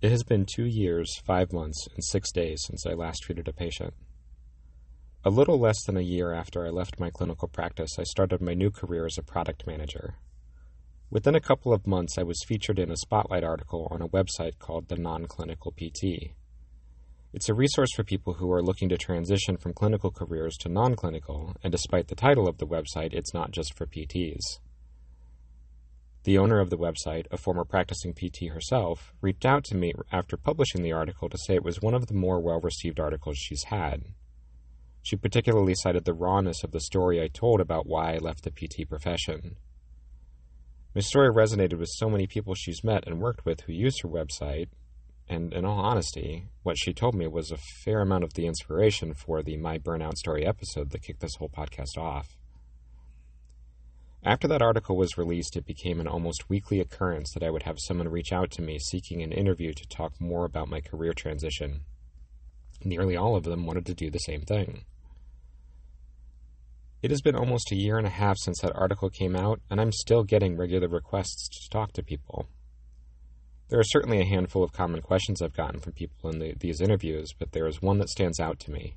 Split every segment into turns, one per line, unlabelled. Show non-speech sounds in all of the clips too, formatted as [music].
It has been two years, five months, and six days since I last treated a patient. A little less than a year after I left my clinical practice, I started my new career as a product manager. Within a couple of months, I was featured in a spotlight article on a website called The Non Clinical PT. It's a resource for people who are looking to transition from clinical careers to non clinical, and despite the title of the website, it's not just for PTs. The owner of the website, a former practicing PT herself, reached out to me after publishing the article to say it was one of the more well received articles she's had. She particularly cited the rawness of the story I told about why I left the PT profession. My story resonated with so many people she's met and worked with who used her website, and in all honesty, what she told me was a fair amount of the inspiration for the My Burnout Story episode that kicked this whole podcast off. After that article was released, it became an almost weekly occurrence that I would have someone reach out to me seeking an interview to talk more about my career transition. Nearly all of them wanted to do the same thing. It has been almost a year and a half since that article came out, and I'm still getting regular requests to talk to people. There are certainly a handful of common questions I've gotten from people in the, these interviews, but there is one that stands out to me.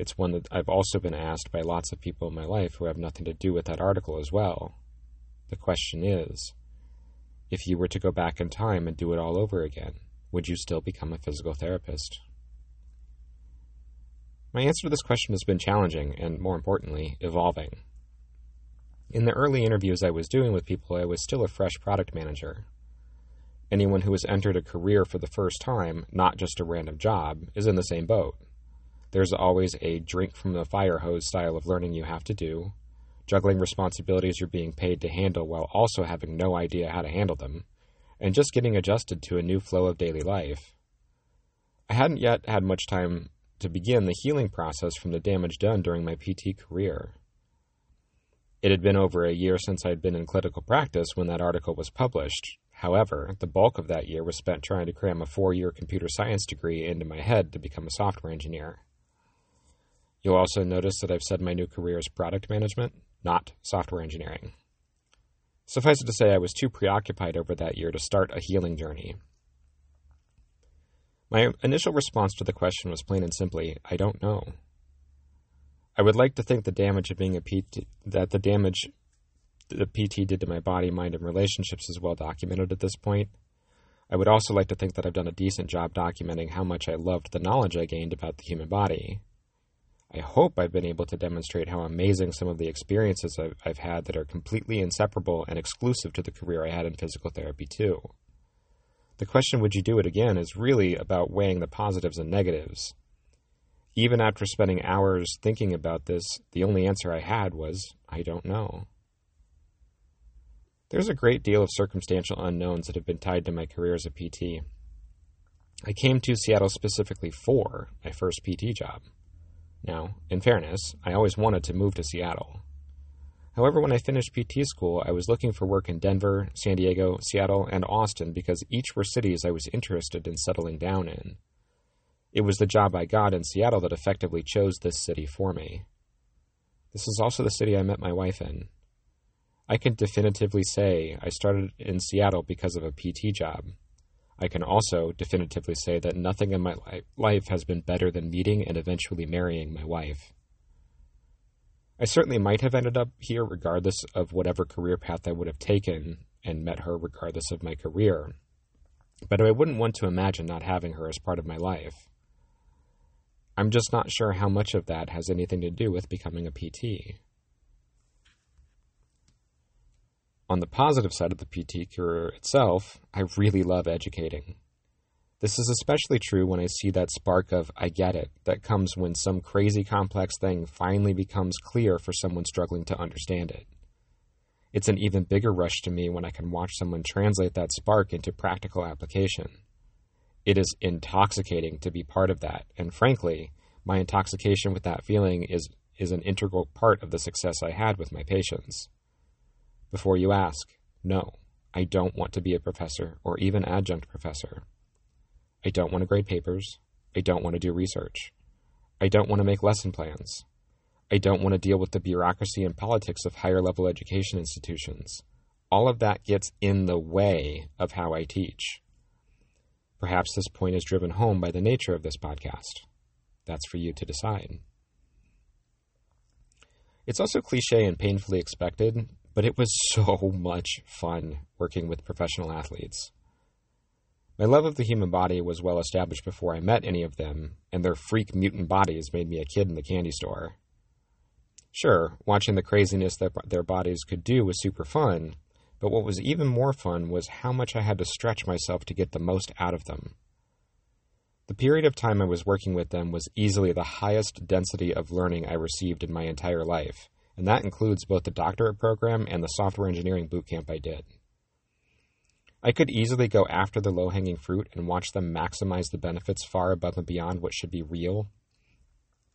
It's one that I've also been asked by lots of people in my life who have nothing to do with that article as well. The question is if you were to go back in time and do it all over again, would you still become a physical therapist? My answer to this question has been challenging and, more importantly, evolving. In the early interviews I was doing with people, I was still a fresh product manager. Anyone who has entered a career for the first time, not just a random job, is in the same boat. There's always a drink from the fire hose style of learning you have to do, juggling responsibilities you're being paid to handle while also having no idea how to handle them, and just getting adjusted to a new flow of daily life. I hadn't yet had much time to begin the healing process from the damage done during my PT career. It had been over a year since I'd been in clinical practice when that article was published. However, the bulk of that year was spent trying to cram a four year computer science degree into my head to become a software engineer. You'll also notice that I've said my new career is product management, not software engineering. Suffice it to say, I was too preoccupied over that year to start a healing journey. My initial response to the question was plain and simply, I don't know. I would like to think the damage of being a PT, that the damage the PT did to my body, mind, and relationships is well documented at this point. I would also like to think that I've done a decent job documenting how much I loved the knowledge I gained about the human body. I hope I've been able to demonstrate how amazing some of the experiences I've, I've, had that are completely inseparable and exclusive to the career I had in physical therapy, too. The question, would you do it again, is really about weighing the positives and negatives. Even after spending hours thinking about this, the only answer I had was, I don't know. There's a great deal of circumstantial unknowns that have been tied to my career as a PT. I came to Seattle specifically for my first PT job. Now, in fairness, I always wanted to move to Seattle. However, when I finished PT school, I was looking for work in Denver, San Diego, Seattle, and Austin because each were cities I was interested in settling down in. It was the job I got in Seattle that effectively chose this city for me. This is also the city I met my wife in. I can definitively say I started in Seattle because of a PT job, I can also definitively say that nothing in my life has been better than meeting and eventually marrying my wife. I certainly might have ended up here regardless of whatever career path I would have taken and met her regardless of my career, but I wouldn't want to imagine not having her as part of my life. I'm just not sure how much of that has anything to do with becoming a PT. On the positive side of the PT career itself, I really love educating. This is especially true when I see that spark of I get it that comes when some crazy complex thing finally becomes clear for someone struggling to understand it. It's an even bigger rush to me when I can watch someone translate that spark into practical application. It is intoxicating to be part of that, and frankly, my intoxication with that feeling is, is an integral part of the success I had with my patients before you ask. No, I don't want to be a professor or even adjunct professor. I don't want to grade papers. I don't want to do research. I don't want to make lesson plans. I don't want to deal with the bureaucracy and politics of higher level education institutions. All of that gets in the way of how I teach. Perhaps this point is driven home by the nature of this podcast. That's for you to decide. It's also cliche and painfully expected, but it was so [laughs] much fun working with professional athletes. My love of the human body was well established before I met any of them, and their freak mutant bodies made me a kid in the candy store. Sure, watching the craziness that their bodies could do was super fun, but what was even more fun was how much I had to stretch myself to get the most out of them. The period of time I was working with them was easily the highest density of learning I received in my entire life, and that includes both the doctorate program and the software engineering bootcamp I did. I could easily go after the low hanging fruit and watch them maximize the benefits far above and beyond what should be real.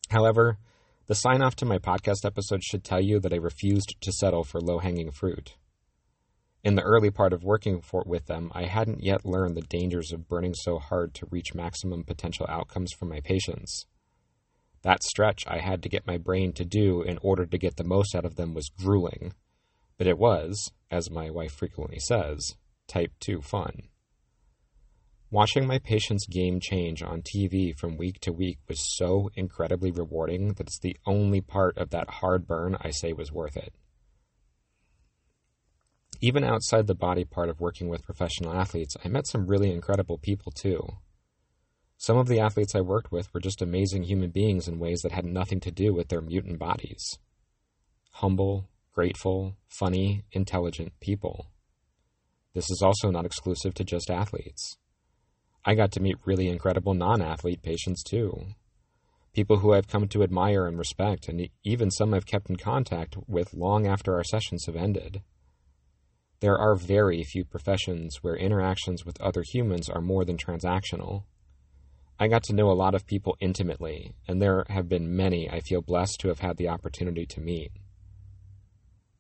However, the sign off to my podcast episode should tell you that I refused to settle for low hanging fruit. In the early part of working for, with them, I hadn't yet learned the dangers of burning so hard to reach maximum potential outcomes for my patients. That stretch I had to get my brain to do in order to get the most out of them was grueling, but it was, as my wife frequently says, type 2 fun. Watching my patients' game change on TV from week to week was so incredibly rewarding that it's the only part of that hard burn I say was worth it. Even outside the body part of working with professional athletes, I met some really incredible people too. Some of the athletes I worked with were just amazing human beings in ways that had nothing to do with their mutant bodies. Humble, grateful, funny, intelligent people. This is also not exclusive to just athletes. I got to meet really incredible non athlete patients too. People who I've come to admire and respect, and even some I've kept in contact with long after our sessions have ended. There are very few professions where interactions with other humans are more than transactional. I got to know a lot of people intimately, and there have been many I feel blessed to have had the opportunity to meet.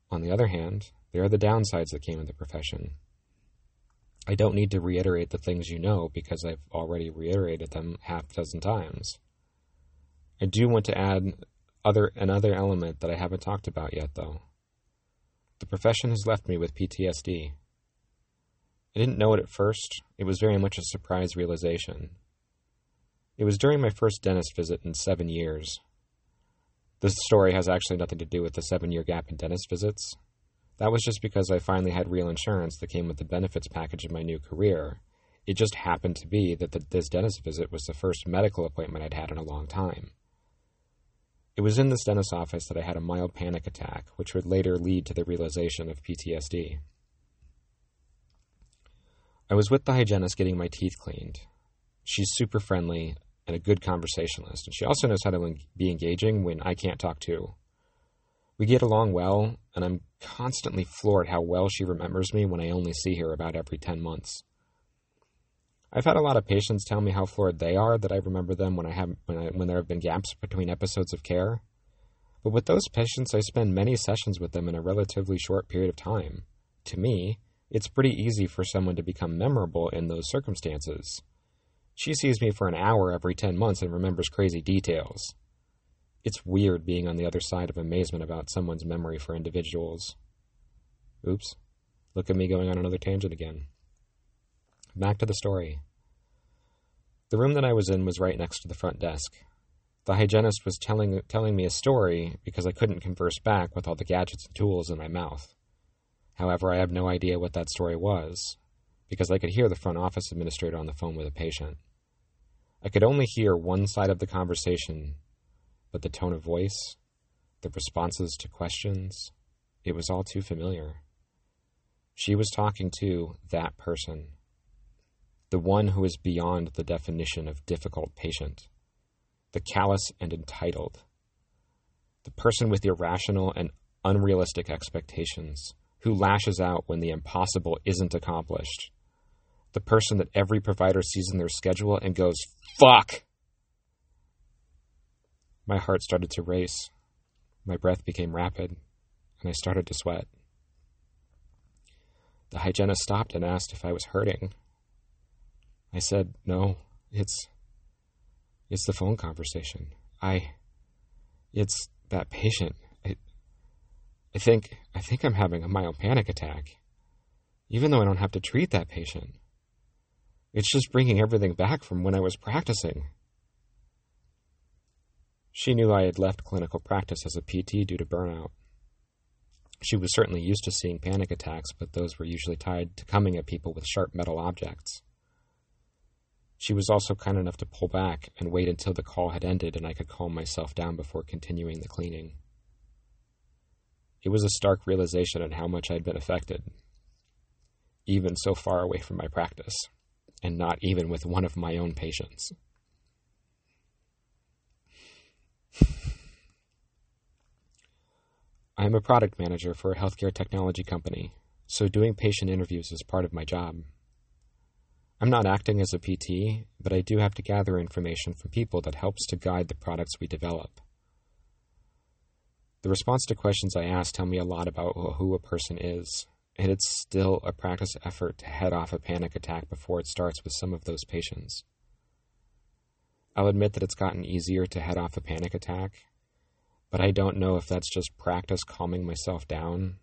On the other hand, there are the downsides that came with the profession. I don't need to reiterate the things you know because I've already reiterated them half a dozen times. I do want to add other another element that I haven't talked about yet though. The profession has left me with PTSD. I didn't know it at first. It was very much a surprise realization. It was during my first dentist visit in seven years. This story has actually nothing to do with the seven year gap in dentist visits. That was just because I finally had real insurance that came with the benefits package of my new career. It just happened to be that the, this dentist visit was the first medical appointment I'd had in a long time. It was in this dentist's office that I had a mild panic attack, which would later lead to the realization of PTSD. I was with the hygienist getting my teeth cleaned. She's super friendly and a good conversationalist, and she also knows how to be engaging when I can't talk too. We get along well, and I'm constantly floored how well she remembers me when I only see her about every 10 months. I've had a lot of patients tell me how floored they are that I remember them when I have when, I, when there have been gaps between episodes of care. But with those patients, I spend many sessions with them in a relatively short period of time. To me, it's pretty easy for someone to become memorable in those circumstances. She sees me for an hour every 10 months and remembers crazy details. It's weird being on the other side of amazement about someone's memory for individuals. Oops. Look at me going on another tangent again. Back to the story. The room that I was in was right next to the front desk. The hygienist was telling, telling me a story because I couldn't converse back with all the gadgets and tools in my mouth. However, I have no idea what that story was because I could hear the front office administrator on the phone with a patient. I could only hear one side of the conversation, but the tone of voice, the responses to questions, it was all too familiar. She was talking to that person the one who is beyond the definition of difficult patient, the callous and entitled, the person with irrational and unrealistic expectations, who lashes out when the impossible isn't accomplished, the person that every provider sees in their schedule and goes, fuck! My heart started to race. My breath became rapid, and I started to sweat. The hygienist stopped and asked if I was hurting. I said, "No, it's it's the phone conversation. I it's that patient. I, I think I think I'm having a mild panic attack, even though I don't have to treat that patient. It's just bringing everything back from when I was practicing. She knew I had left clinical practice as a PT due to burnout. She was certainly used to seeing panic attacks, but those were usually tied to coming at people with sharp metal objects. She was also kind enough to pull back and wait until the call had ended and I could calm myself down before continuing the cleaning. It was a stark realization on how much I'd been affected, even so far away from my practice, and not even with one of my own patients. [sighs] I am a product manager for a healthcare technology company, so doing patient interviews is part of my job. I'm not acting as a PT, but I do have to gather information from people that helps to guide the products we develop. The response to questions I ask tell me a lot about who a person is, and it's still a practice effort to head off a panic attack before it starts with some of those patients. I'll admit that it's gotten easier to head off a panic attack, but I don't know if that's just practice calming myself down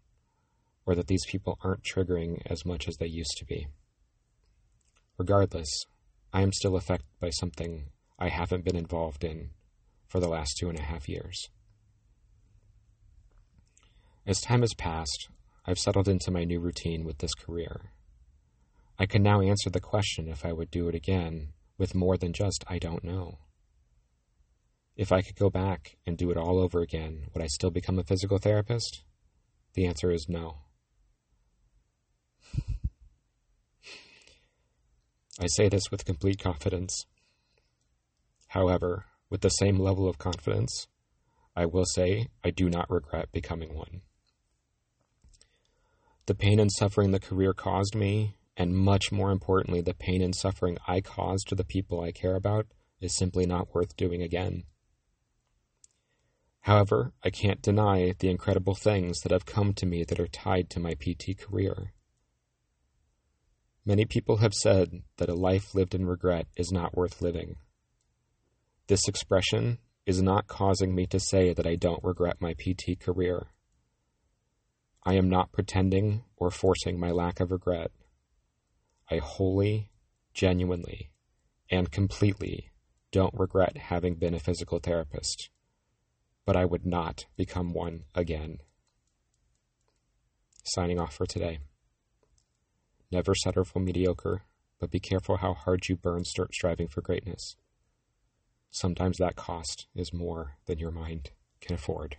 or that these people aren't triggering as much as they used to be. Regardless, I am still affected by something I haven't been involved in for the last two and a half years. As time has passed, I've settled into my new routine with this career. I can now answer the question if I would do it again with more than just I don't know. If I could go back and do it all over again, would I still become a physical therapist? The answer is no. I say this with complete confidence. However, with the same level of confidence, I will say I do not regret becoming one. The pain and suffering the career caused me, and much more importantly, the pain and suffering I caused to the people I care about, is simply not worth doing again. However, I can't deny the incredible things that have come to me that are tied to my PT career. Many people have said that a life lived in regret is not worth living. This expression is not causing me to say that I don't regret my PT career. I am not pretending or forcing my lack of regret. I wholly, genuinely, and completely don't regret having been a physical therapist but I would not become one again. Signing off for today. Never settle for mediocre, but be careful how hard you burn start striving for greatness. Sometimes that cost is more than your mind can afford.